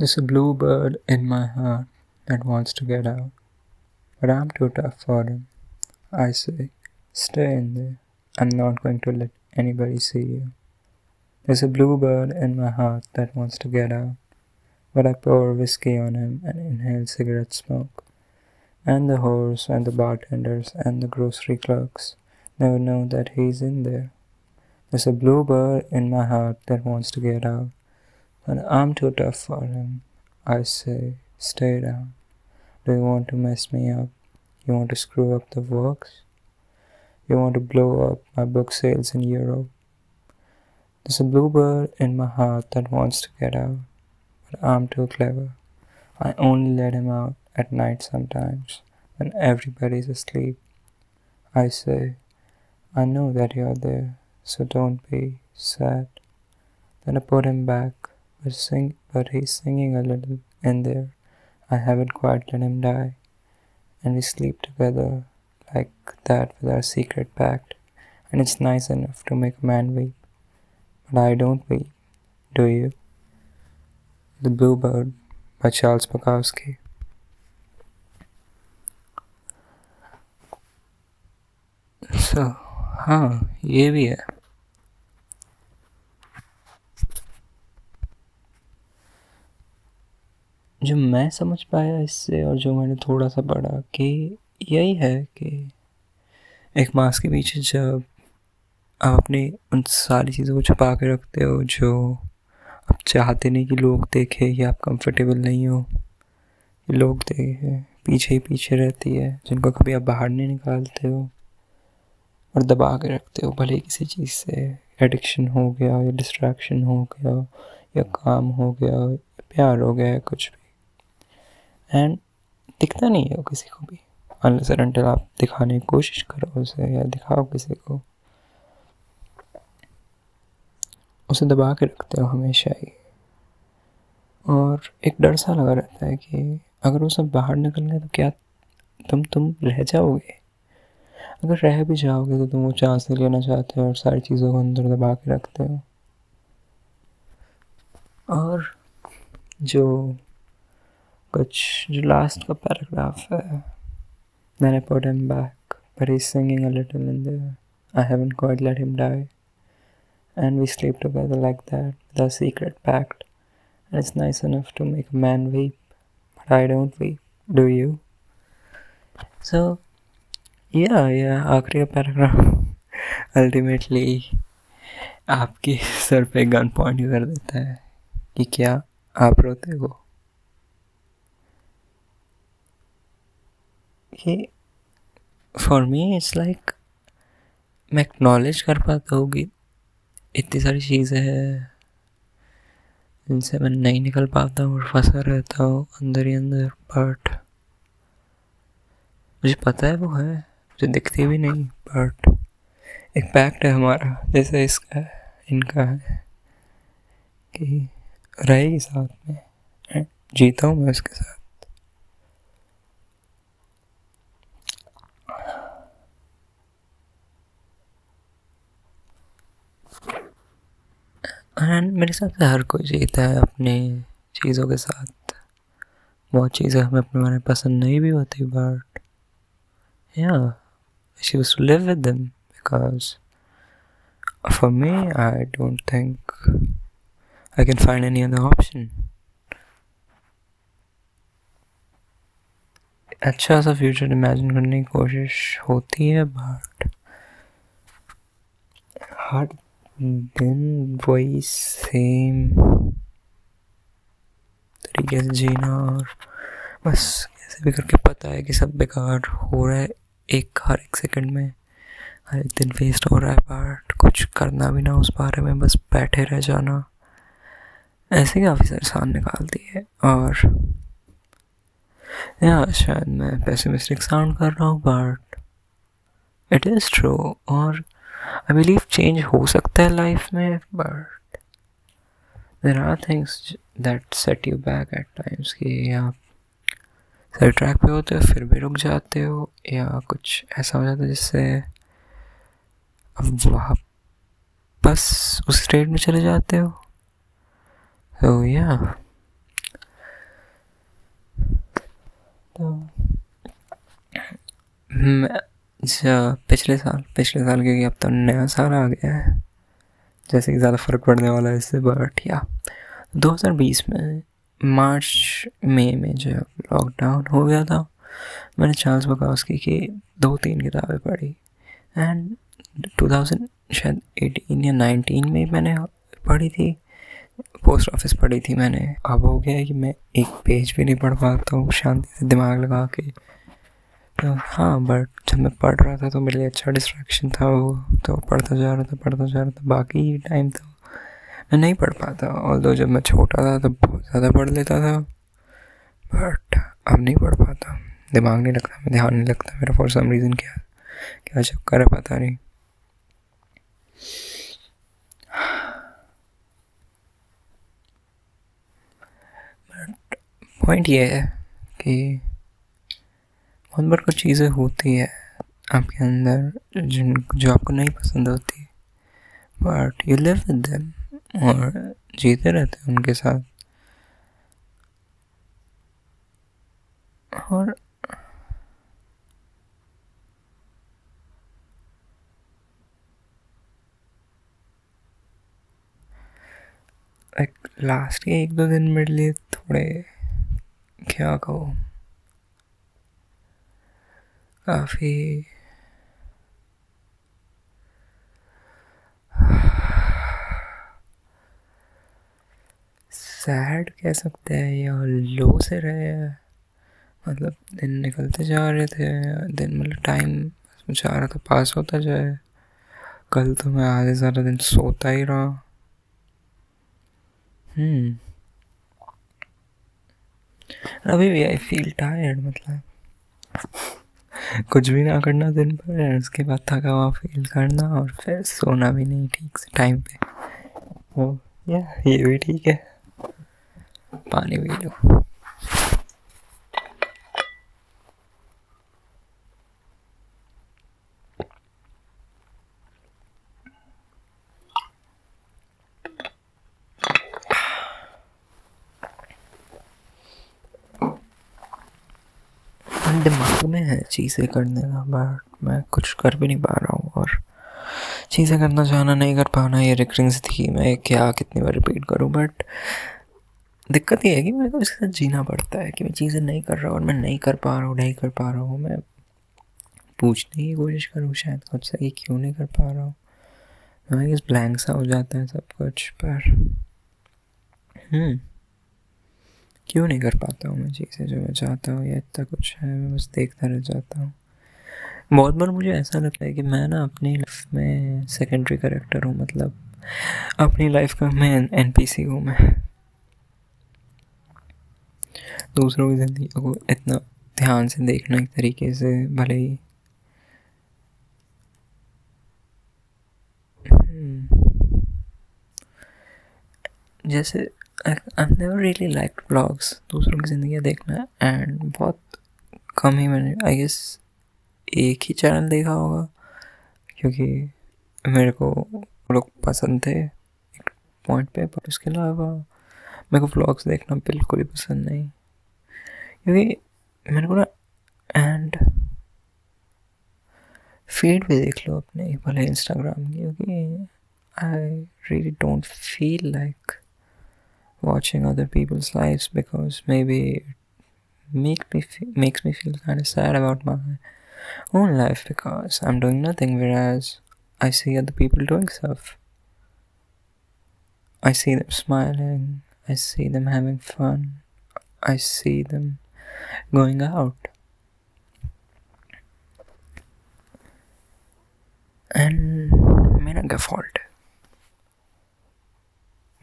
There's a bluebird in my heart that wants to get out, but I'm too tough for him. I say, stay in there. I'm not going to let anybody see you. There's a bluebird in my heart that wants to get out, but I pour whiskey on him and inhale cigarette smoke. And the horse and the bartenders and the grocery clerks never know that he's in there. There's a bluebird in my heart that wants to get out, but I'm too tough for him. I say, stay down. Do you want to mess me up? You want to screw up the works? You want to blow up my book sales in Europe? There's a bluebird in my heart that wants to get out, but I'm too clever. I only let him out at night sometimes when everybody's asleep. I say, I know that you're there, so don't be sad. Then I put him back but sing but he's singing a little in there. I haven't quite let him die. And we sleep together like that with our secret pact. And it's nice enough to make a man weep. But I don't weep. Do you? The Bluebird by Charles Bukowski. So, हाँ ये भी है जो मैं समझ पाया इससे और जो मैंने थोड़ा सा पढ़ा कि यही है कि एक मास्क के पीछे जब आप अपनी उन सारी चीज़ों को छुपा के रखते हो, जो आप चाहते नहीं कि लोग देखें या आप कंफर्टेबल नहीं हो लोग देखें, पीछे ही पीछे रहती है, जिनको कभी आप बाहर नहीं निकालते हो और दबा के रखते हो, भले किसी चीज़ से एडिक्शन हो गया, या डिस्ट्रैक्शन हो गया, या काम हो गया प्यार हो गया कुछ भी। एंड दिखता नहीं है वो किसी को भी। अनलेस आप दिखाने की कोशिश करो उसे या दिखाओ किसी को। उसे दबा के रखते हो हमेशा ही। और एक डर सा लगा रहता है कि अगर वो सब बाहर निकल गए तो क्या तुम तुम रह जाओगे? अगर रह भी जाओगे तो तुम वो चांस नहीं लेना चाहते हो और सारी चीज़ों को अंदर दबा के रखते हो। और जो कुछ जो लास्ट का पैराग्राफ है। मैंने put back but is singing little in the I heaven quite let him die and we sleep together like that the secret pact and it's nice enough to make man weep but I don't weep do you so yeah yeah आखिरी का पैराग्राफ ultimately आपके सर पे gun point कर देता है कि क्या आप रोते हो? कि फॉर मी इट्स लाइक मैं एक्नॉलेज कर पाता हूँ कि इतनी सारी चीज़ें हैं, जिनसे मैं नहीं निकल पाता हूँ और फंसा रहता हूँ अंदर ही अंदर बट मुझे पता है वो है, मुझे दिखती भी नहीं बट एक पैक्ट है हमारा, जैसे इसका, इनका है कि रहेगी साथ में जीता हूँ मैं उसके साथ। एंड मेरे हिसाब से हर कोई जीता है अपनी चीज़ों के साथ। बहुत चीज़ें हमें अपने बारे में पसंद नहीं भी होती बट या to live with them because for me, I don't think I can find any other option. अच्छा सा फ्यूचर इमेजिन करने की कोशिश होती है बट हर दिन वही सेम तरीके से जीना और बस कैसे भी करके पता है कि सब बेकार हो रहा है एक हर एक सेकंड में। हर एक दिन वेस्ट हो रहा है बट कुछ करना भी ना उस बारे में, बस बैठे रह जाना। ऐसे काफ़ी सारे साल निकालती है और या, शायद मैं पेसिमिस्टिक साउंड कर रहा हूँ बट इट इज़ ट्रू और आई बिलीव चेंज हो सकता है लाइफ में but there are things that set you back at times कि आप सही ट्रैक पे होते हो, फिर भी रुक जाते हो, या कुछ ऐसा हो जाता है जिससे अब वहाँ बस उस स्टेट में चले जाते हो? तो या तो मैं पिछले साल पिछले साल क्योंकि अब तो नया साल आ गया है। जैसे कि ज़्यादा फ़र्क पड़ने वाला है इससे बट या 2020 में, मार्च, मई में जो लॉकडाउन हो गया था, मैंने चार्ल्स बकाउस्की की दो तीन किताबें पढ़ी। एंड 2000 शायद 18 या 19 में मैंने पढ़ी थी। पोस्ट ऑफ़िस पढ़ी थी मैंने। अब हो गया है कि मैं एक पेज भी नहीं पढ़ पाता हूँ, शांति से दिमाग लगा के। हाँ। बट जब मैं पढ़ रहा था तो मेरे लिए अच्छा डिस्ट्रैक्शन था वो। तो पढ़ता जा रहा था, पढ़ता जा रहा था। बाकी टाइम तो मैं नहीं पढ़ पाता। और दो जब मैं छोटा था तो बहुत ज़्यादा पढ़ लेता था। बट अब नहीं पढ़ पाता। दिमाग नहीं लगता मैं ध्यान नहीं लगता मेरा फॉर सम रीज़न क्या क्या चक्कर है पता नहीं। बट पॉइंट ये है कि बहुत बार कुछ चीज़ें होती है आपके अंदर जिन, जो आपको नहीं पसंद होती but you live with them और जीते रहते हैं उनके साथ। और लास्ट के एक दो दिन मेरे लिए थोड़े, क्या कहो? काफ़ी सैड कह सकते हैं या लो से रहे हैं। मतलब दिन निकलते जा रहे थे, दिन मतलब टाइम जा रहा था पास होता जाए। कल तो मैं आधे सारा दिन सोता ही रहा। हम्म। अभी भी आई फील टायर्ड मतलब। कुछ भी ना करना दिन भर उसके बाद थका हुआ फील करना, और फिर सोना भी नहीं ठीक से टाइम पे। तो या ये भी ठीक है। पानी भी लो दिमाग में है चीज़ें करने का बट मैं कुछ कर भी नहीं पा रहा हूँ और चीज़ें करना चाहना नहीं कर पाना ये रिकरिंग थी मैं क्या कितनी बार रिपीट करूँ बट दिक्कत ये है कि मेरे को इसके साथ जीना पड़ता है कि मैं चीज़ें नहीं कर रहा और मैं नहीं कर पा रहा हूँ, नहीं कर पा रहा हूँ, मैं पूछने की कोशिश करूँ शायद खुद से ये क्यों नहीं कर पा रहा हूँ। इस ब्लैंक सा हो जाता है सब कुछ, पर हम्म। क्यों नहीं कर पाता हूँ मैं चीज़ें जो मैं चाहता हूँ, या इतना कुछ है, मैं बस देखता रह जाता हूँ बहुत बार मुझे ऐसा लगता है कि मैं ना अपनी लाइफ में सेकेंडरी करेक्टर हूँ मतलब अपनी लाइफ का मैं एन पी सी हूँ मैं दूसरों की ज़िंदगी को इतना ध्यान से देखना एक तरीके से भले ही हम्म। जैसे I never really like blogs दूसरों की ज़िंदगी देखना एंड बहुत कम ही मैंने आई गेस एक ही चैनल देखा होगा, क्योंकि मेरे को लोग पसंद थे एक पॉइंट पे पर उसके अलावा मेरे को ब्लॉग्स देखना बिल्कुल ही पसंद नहीं। क्योंकि मेरे को ना एंड फ़ीड भी देख लो अपने, भले इंस्टाग्राम की, क्योंकि I really don't feel like watching other people's lives because maybe it make me makes me feel kind of sad about my own life because I'm doing nothing whereas I see other people doing stuff. I see them smiling, I see them having fun, I see them going out. And मेरा क्या fault है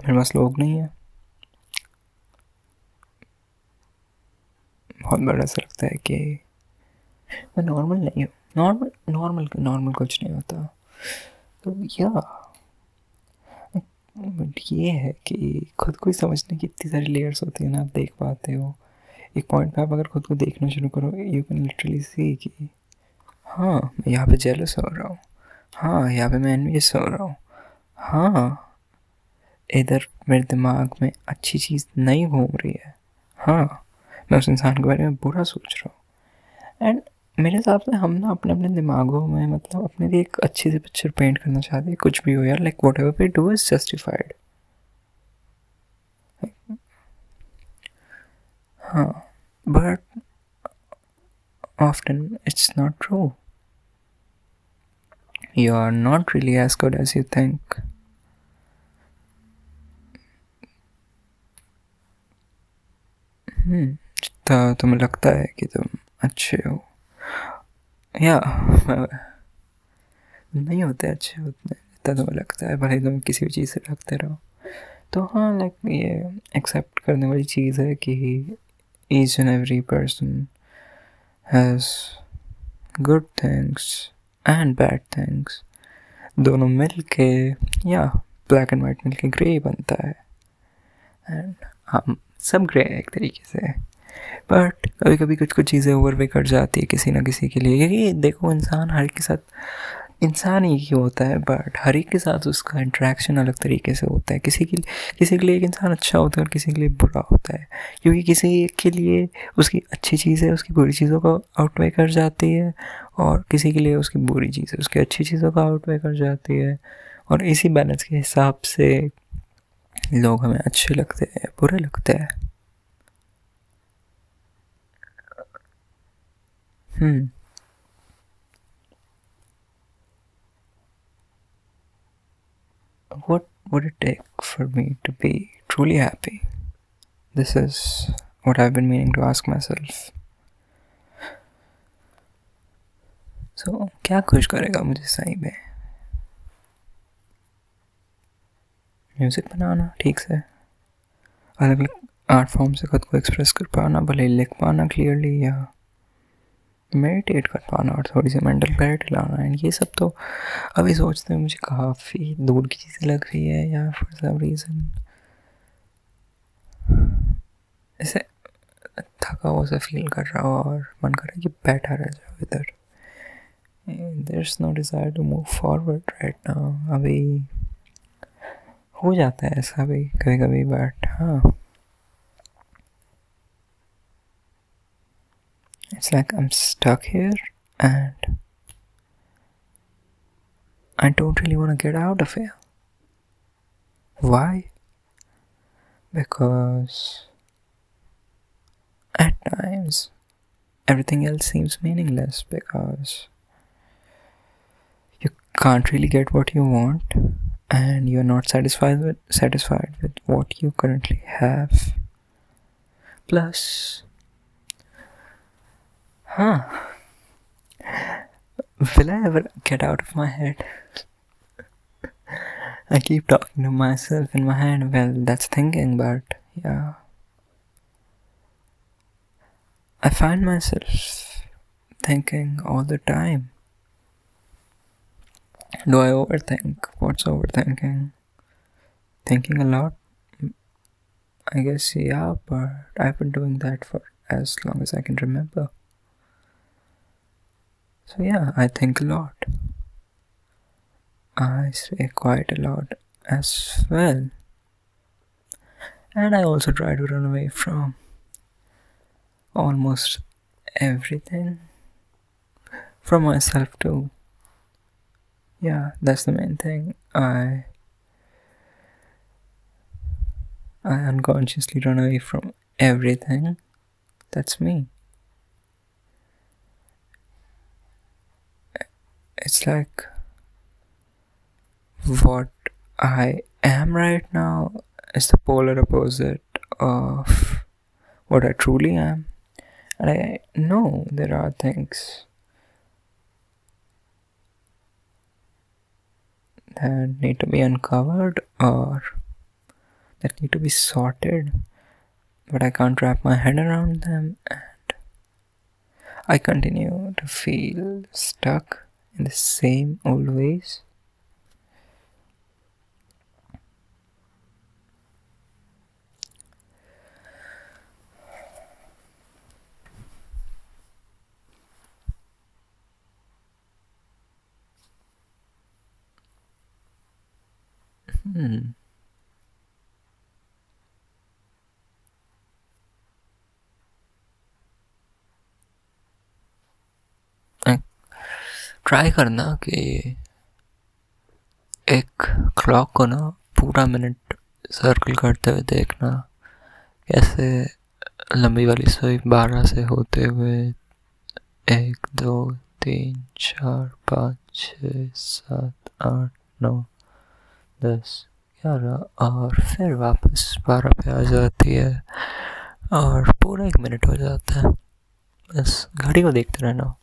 मेरे पास लोग नहीं है बहुत बड़ा ऐसा लगता है कि मैं नॉर्मल नहीं हूँ। नॉर्मल नॉर्मल नॉर्मल कुछ नहीं होता। तो या ये है कि खुद को ही समझने की इतनी सारी लेयर्स होती है ना, आप देख पाते हो। एक पॉइंट पे आप अगर खुद को देखना शुरू करो यू कैन लिटरली सी कि हाँ मैं यहाँ पे जेलस हो रहा हूँ। हाँ यहाँ पे मैं एनवियस हो रहा हूँ। हाँ इधर मेरे दिमाग में अच्छी चीज़ नहीं घूम रही है। हाँ मैं उस इंसान के बारे में बुरा सोच रहा हूँ एंड मेरे हिसाब से हम ना अपने अपने दिमागों में मतलब अपने लिए एक अच्छी सी पिक्चर पेंट करना चाहते हैं कुछ भी हो यार like whatever we do is justified हाँ but often it's not true. You are not really as good as you think. हम्म, जितना तुम्हें लगता है कि तुम अच्छे हो? या, नहीं होते अच्छे उतने, जितना तुम्हें लगता है, भले तुम किसी भी चीज़ से लगते रहो। तो हाँ लाइक ये एक्सेप्ट करने वाली चीज़ है कि each and every person has good things and bad things दोनों मिल के या ब्लैक एंड वाइट मिल के ग्रे बनता है। एंड हम सब ग्रे एक तरीके से। बट कभी कभी कुछ कुछ चीज़ें ओवर वे कर जाती है किसी ना किसी के लिए। क्योंकि देखो, इंसान हर के साथ, इंसान ही ही होता है? बट हर एक के साथ उसका इंट्रैक्शन अलग तरीके से होता है। किसी के लिए, किसी के लिए एक इंसान अच्छा होता है और किसी के लिए बुरा होता है। क्योंकि किसी के लिए उसकी अच्छी चीज़ें, उसकी बुरी चीज़ों को आउटवे कर जाती है और किसी के लिए उसकी बुरी चीज़ है उसकी अच्छी चीज़ों को आउटवे कर जाती है। और इसी बैलेंस के हिसाब से लोग हमें अच्छे लगते हैं, बुरे लगते हैं। हम्म what would it take for me to be truly happy? This is what I've been meaning to ask myself. So, क्या खुश करेगा मुझे सही में म्यूज़िक बनाना ठीक से अलग अलग आर्ट फॉर्म से खुद को एक्सप्रेस कर पाना भले लिख पाना क्लियरली या मेडिटेट कर पाना और थोड़ी सी मेंटल क्लैरिटी लाना। एंड ये सब तो अभी सोचते हुए मुझे काफ़ी दूर की चीज़ें लग रही है या फॉर सम रीज़न ऐसे थका हुआ सा फील कर रहा हो और मन कर रहा है कि बैठा रह जाओ इधर। There is no desire to move forward right अभी हो जाता है ऐसा भी कभी कभी बट हाँ। It's like I'm stuck here and I don't really want to get out of here. Why? Because at times everything else seems meaningless because you can't really get what you want and you're not satisfied with satisfied with what you currently have plus huh will i ever get out of my head i keep talking to myself in my head well that's thinking but yeah i find myself thinking all the time do I overthink? What's overthinking? Thinking a lot? Mm, I guess, yeah, but I've been doing that for as long as I can remember. So, yeah, I think a lot. I say quite a lot as well. And I also try to run away from almost everything. From myself too. Yeah that's the main thing. I i unconsciously run away from everything. That's me it's like what i am right now is the polar opposite of what i truly am. And i know there are things that need to be uncovered or that need to be sorted, but I can't wrap my head around them, and I continue to feel stuck and the same always. Hmm. Try करना कि एक clock को ना पूरा minute circle करते हुए देखना, कैसे लंबी वाली सुई बारह से होते हुए एक, दो, तीन, चार, पाँच छ सात, आठ, नौ, दस, ग्यारह, और फिर वापस बारह पे आ जाती है और पूरा एक मिनट हो जाता है। बस घड़ी को देखते रहना।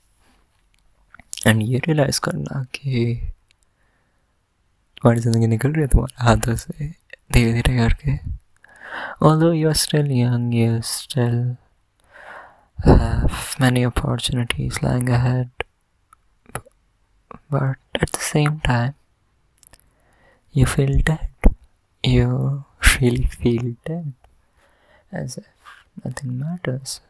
एंड ये रियलाइज़ करना कि तुम्हारी ज़िंदगी निकल रही है तुम्हारे हाथों से धीरे धीरे करके alloy you are still young you still many opportunities lying head but at the same time you feel dead you feel feel dead as a nothing matters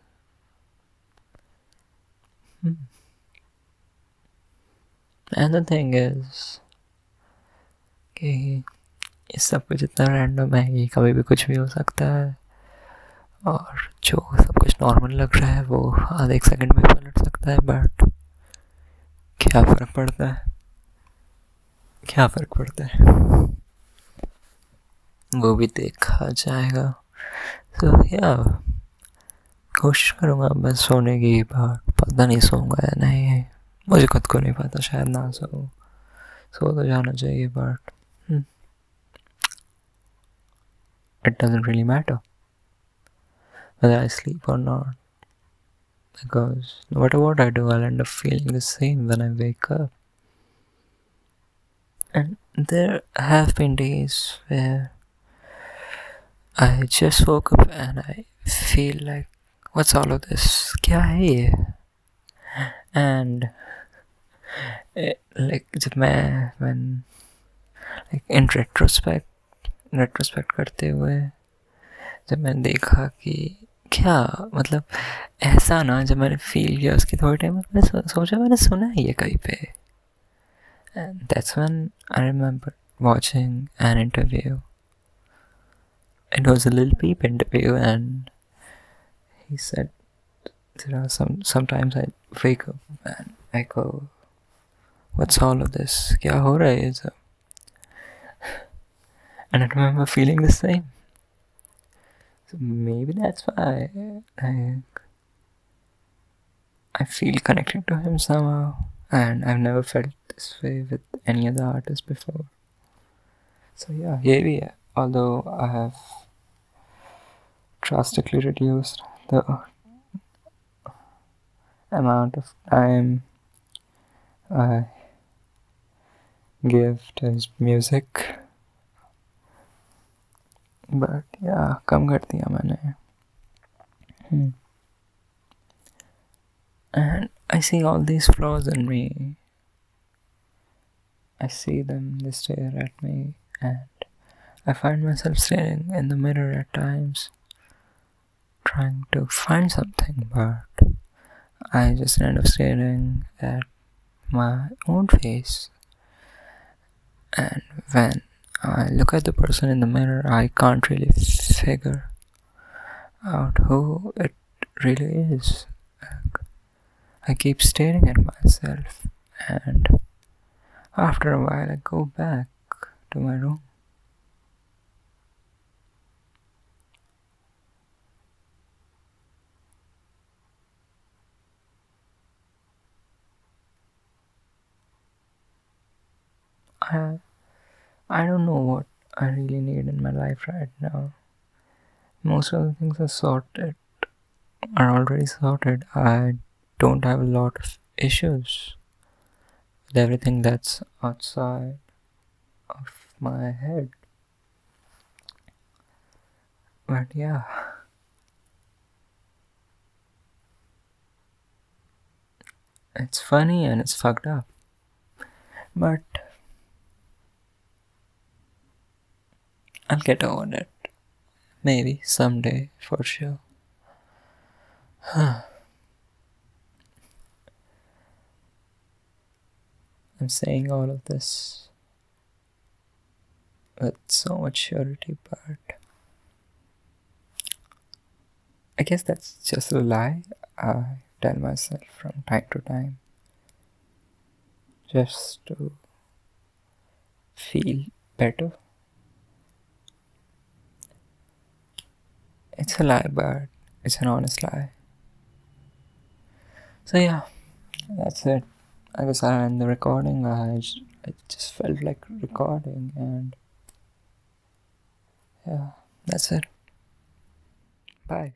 And the thing is, कि ये सब कुछ इतना random है कि कभी भी कुछ भी हो सकता है। और जो सब कुछ नॉर्मल लग रहा है, वो आधे एक सेकंड में पलट सकता है बट क्या फ़र्क पड़ता है? क्या फ़र्क पड़ता है? वो भी देखा जाएगा। तो या कोशिश करूँगा बस सोने की बट पता नहीं सोऊँगा या नहीं। मुझे खुद को नहीं पता शायद ना सो सो तो जाना चाहिए but it doesn't really matter whether I sleep or not. Because no matter what I do, I'll end up feeling the same when I wake up. And there have been days where I just woke up and I feel like, what's all of this? Kya hai ye? And like जब मैं when like in retrospect retrospect करते हुए जब मैंने देखा कि क्या मतलब ऐसा ना जब मैंने फील किया उसकी थोड़ी टाइम मैंने सोचा मैंने सुना है ये कहीं पे and that's when I remember watching an interview. It was a Lil Peep interview, and he said there are some sometimes I wake up and I go, "What's all of this? Kya ho raha hai sab? And I remember feeling the same. So maybe that's why like I feel connected to him somehow, and I've never felt this way with any other artist before. So yeah, maybe yeah, although I have drastically reduced the amount of time I give to his music. But yeah, कम कर दिया मैंने. Hmm. And I see all these flaws in me. I see them, they stare at me, and I find myself staring in the mirror at times, trying to find something, but I just end up staring at my own face and when I look at the person in the mirror, I can't really figure out who it really is. I keep staring at myself, and after a while, I go back to my room. I, I don't know what I really need in my life right now. Most of the things are sorted, are already sorted. I don't have a lot of issues with everything that's outside of my head. But yeah. It's funny and it's fucked up. But I'll get over it. Maybe someday, for sure. I'm saying all of this with so much surety, but I guess that's just a lie I tell myself from time to time. just to feel better. It's a lie, but it's an honest lie. So, yeah, that's it. I guess I end the recording. I just, I just felt like recording, and yeah, that's it. Bye.